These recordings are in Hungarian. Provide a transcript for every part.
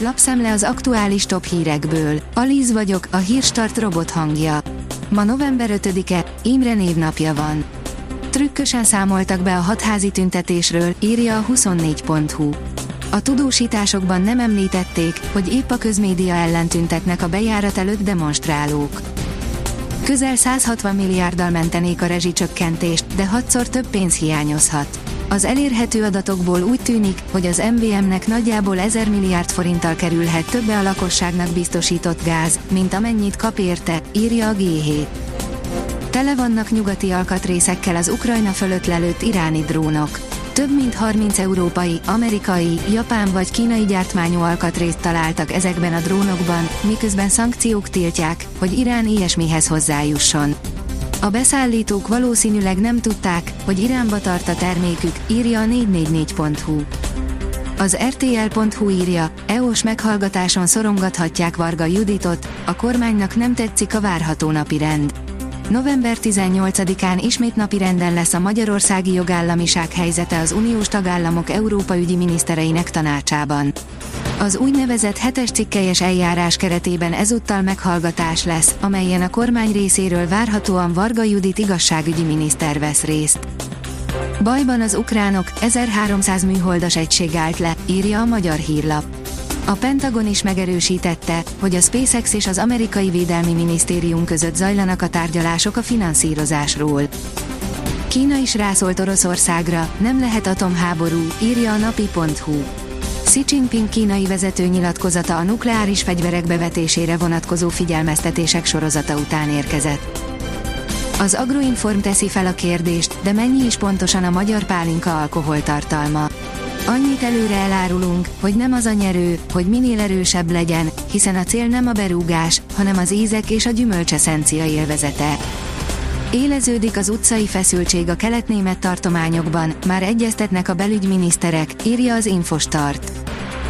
Lapszemle az aktuális top hírekből. Alíz vagyok, a hírstart robot hangja. Ma november 5-e, Imre névnapja van. Trükkösen számoltak be a hatházi tüntetésről, írja a 24.hu. A tudósításokban nem említették, hogy épp a közmédia ellen tüntetnek a bejárat előtt demonstrálók. Közel 160 milliárddal mentenék a rezsicsökkentést, de hatszor több pénz hiányozhat. Az elérhető adatokból úgy tűnik, hogy az MVM-nek nagyjából 1000 milliárd forinttal kerülhet többe a lakosságnak biztosított gáz, mint amennyit kap érte, írja a G7. Tele vannak nyugati alkatrészekkel az Ukrajna fölött lelőtt iráni drónok. Több mint 30 európai, amerikai, japán vagy kínai gyártmányú alkatrészt találtak ezekben a drónokban, miközben szankciók tiltják, hogy Irán ilyesmihez hozzájusson. A beszállítók valószínűleg nem tudták, hogy Iránba tart a termékük, írja a 444.hu. Az RTL.hu írja, EOS meghallgatáson szorongathatják Varga Juditot, a kormánynak nem tetszik a várható napi rend. November 18-án ismét napirenden lesz a magyarországi jogállamiság helyzete az uniós tagállamok Európa ügyi minisztereinek tanácsában. Az úgynevezett hetes cikkelyes eljárás keretében ezúttal meghallgatás lesz, amelyen a kormány részéről várhatóan Varga Judit igazságügyi miniszter vesz részt. Bajban az ukránok, 1300 műholdas egység állt le, írja a magyar hírlap. A Pentagon is megerősítette, hogy a SpaceX és az amerikai védelmi minisztérium között zajlanak a tárgyalások a finanszírozásról. Kína is rászólt Oroszországra, nem lehet atomháború, írja a napi.hu. Xi Jinping kínai vezető nyilatkozata a nukleáris fegyverek bevetésére vonatkozó figyelmeztetések sorozata után érkezett. Az Agroinform teszi fel a kérdést, de mennyi is pontosan a magyar pálinka alkoholtartalma. Annyit előre elárulunk, hogy nem az a nyerő, hogy minél erősebb legyen, hiszen a cél nem a berúgás, hanem az ízek és a gyümölcs eszencia élvezete. Éleződik az utcai feszültség a keletnémet tartományokban, már egyeztetnek a belügyminiszterek, írja az Infostart.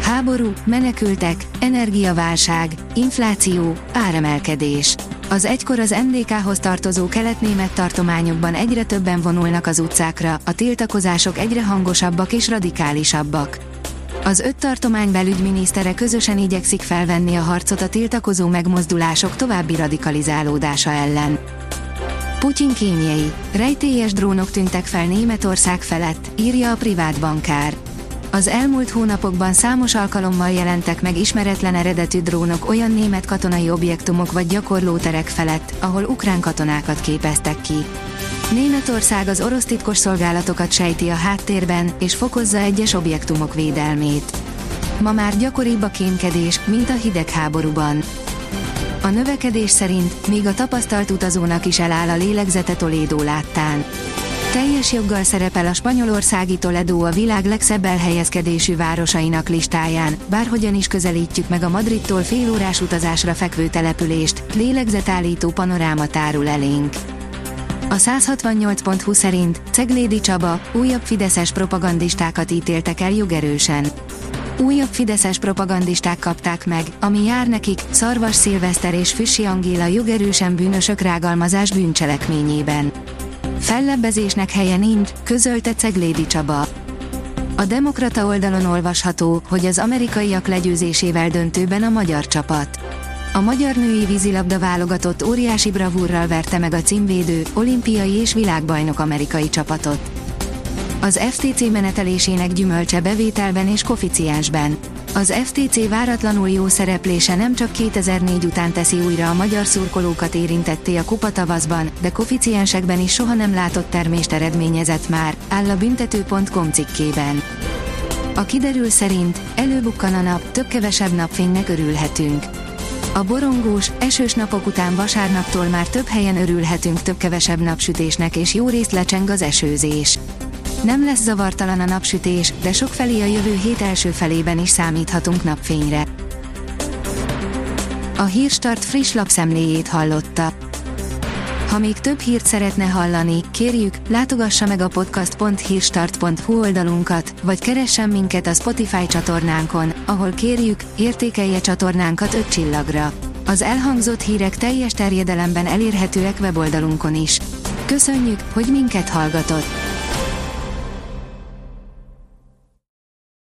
Háború, menekültek, energiaválság, infláció, áremelkedés. Az egykor az NDK-hoz tartozó keletnémet tartományokban egyre többen vonulnak az utcákra, a tiltakozások egyre hangosabbak és radikálisabbak. Az öt tartomány belügyminisztere közösen igyekszik felvenni a harcot a tiltakozó megmozdulások további radikalizálódása ellen. Putyin kémjei. Rejtélyes drónok tűntek fel Németország felett, írja a privát bankár. Az elmúlt hónapokban számos alkalommal jelentek meg ismeretlen eredetű drónok olyan német katonai objektumok vagy gyakorlóterek felett, ahol ukrán katonákat képeztek ki. Németország az orosz titkos szolgálatokat sejti a háttérben, és fokozza egyes objektumok védelmét. Ma már gyakoribb a kémkedés, mint a hidegháborúban. A növekedés szerint még a tapasztalt utazónak is eláll a lélegzete Tolédó láttán. Teljes joggal szerepel a spanyolországi Toledo a világ legszebb elhelyezkedésű városainak listáján, bárhogyan is közelítjük meg a Madridtól félórás utazásra fekvő települést, lélegzetállító panoráma tárul elénk. A 168.20 szerint Ceglédi Csaba újabb fideszes propagandistákat ítéltek el jogerősen. Újabb fideszes propagandisták kapták meg, ami jár nekik, Szarvas Szilveszter és Füssi Angéla jogerősen bűnösök rágalmazás bűncselekményében. Fellebbezésnek helye nincs, közölte Ceglédi Csaba. A Demokrata oldalon olvasható, hogy az amerikaiak legyőzésével döntőben a magyar csapat. A magyar női vízilabda válogatott óriási bravúrral verte meg a címvédő, olimpiai és világbajnok amerikai csapatot. Az FTC menetelésének gyümölcse bevételben és koficiensben. Az FTC váratlanul jó szereplése nem csak 2004 után teszi újra a magyar szurkolókat érintetté a kupa tavaszban, de koficiensekben is soha nem látott termést eredményezett már, áll a büntető.com cikkében. A kiderül szerint előbukkan a nap, több-kevesebb napfénynek örülhetünk. A borongós, esős napok után vasárnaptól már több helyen örülhetünk több-kevesebb napsütésnek és jó részt lecseng az esőzés. Nem lesz zavartalan a napsütés, de sokfelé a jövő hét első felében is számíthatunk napfényre. A Hírstart friss lapszemléjét hallotta. Ha még több hírt szeretne hallani, kérjük, látogassa meg a podcast.hírstart.hu oldalunkat, vagy keressen minket a Spotify csatornánkon, ahol kérjük, értékelje csatornánkat 5 csillagra. Az elhangzott hírek teljes terjedelemben elérhetőek weboldalunkon is. Köszönjük, hogy minket hallgatott!